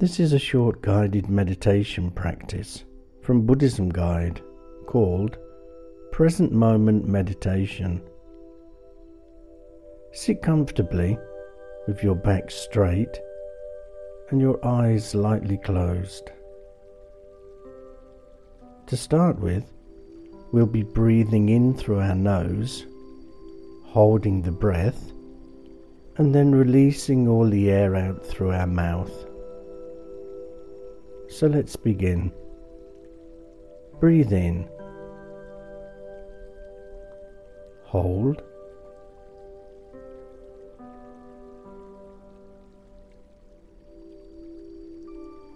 This is a short guided meditation practice from Buddhism Guide called Present Moment Meditation. Sit comfortably with your back straight and your eyes lightly closed. To start with, we'll be breathing in through our nose, holding the breath, and then releasing all the air out through our mouth. So let's begin. Breathe in. Hold.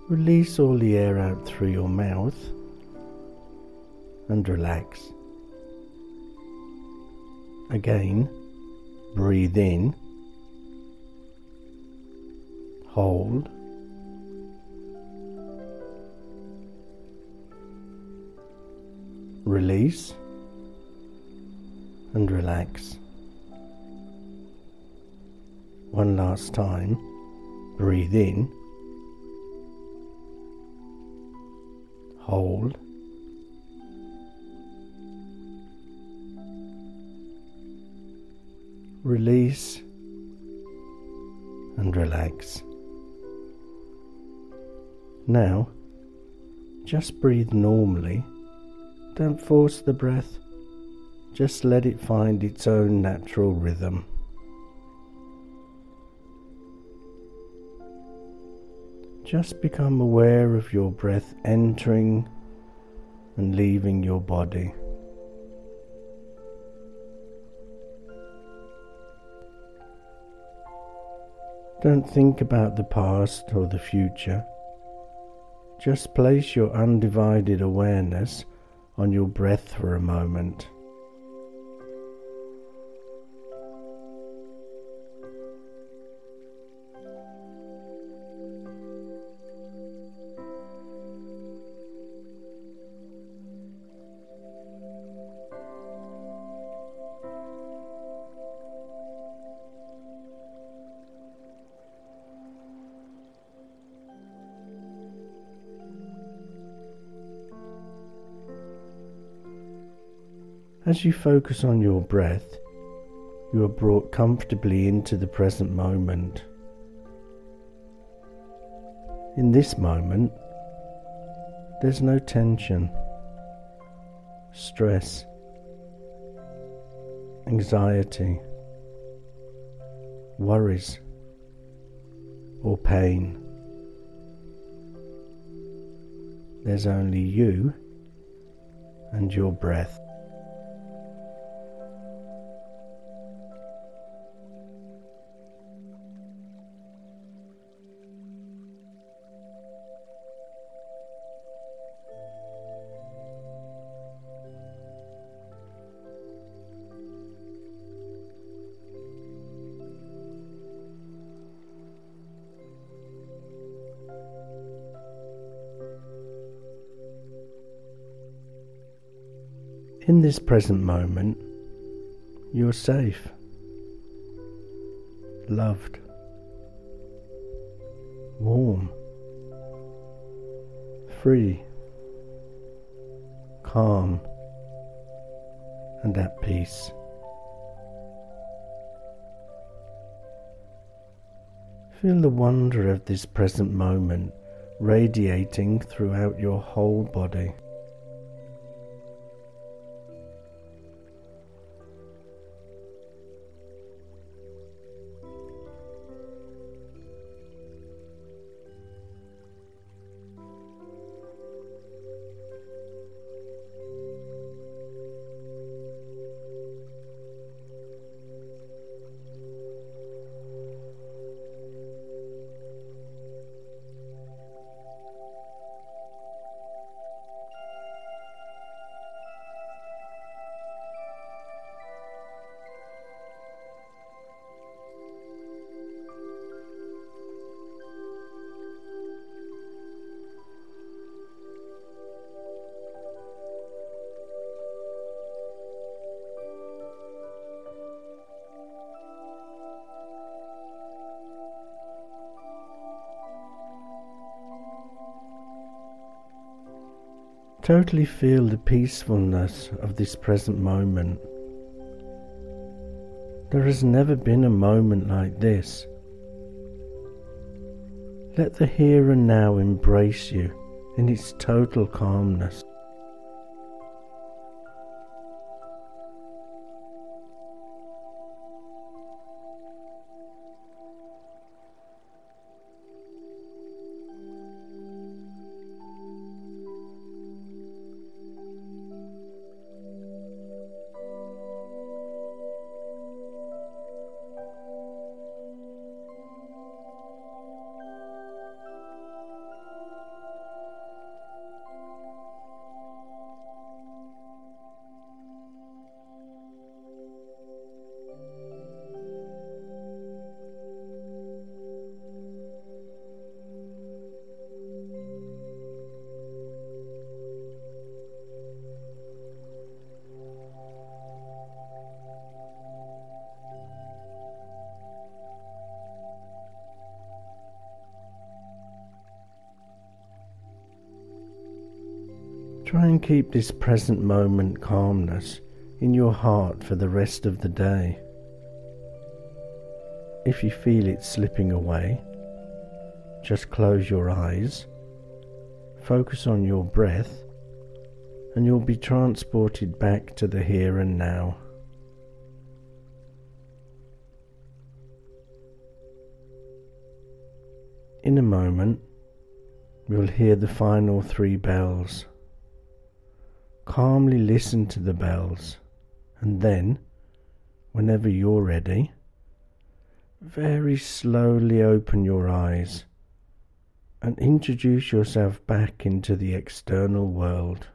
Release all the air out through your mouth and relax. Again, breathe in, hold, release, and relax. One last time, breathe in, hold, release and relax. Now, just breathe normally. Don't force the breath, just let it find its own natural rhythm. Just become aware of your breath entering and leaving your body. Don't think about the past or the future. Just place your undivided awareness on your breath for a moment. As you focus on your breath, you are brought comfortably into the present moment. In this moment, there's no tension, stress, anxiety, worries, or pain. There's only you and your breath. In this present moment, you are safe, loved, warm, free, calm, and at peace. Feel the wonder of this present moment radiating throughout your whole body. Totally feel the peacefulness of this present moment. There has never been a moment like this. Let the here and now embrace you in its total calmness. Try and keep this present moment calmness in your heart for the rest of the day. If you feel it slipping away, just close your eyes, focus on your breath, and you'll be transported back to the here and now. In a moment, you'll hear the final three bells. Calmly listen to the bells, and then, whenever you're ready, very slowly open your eyes and introduce yourself back into the external world.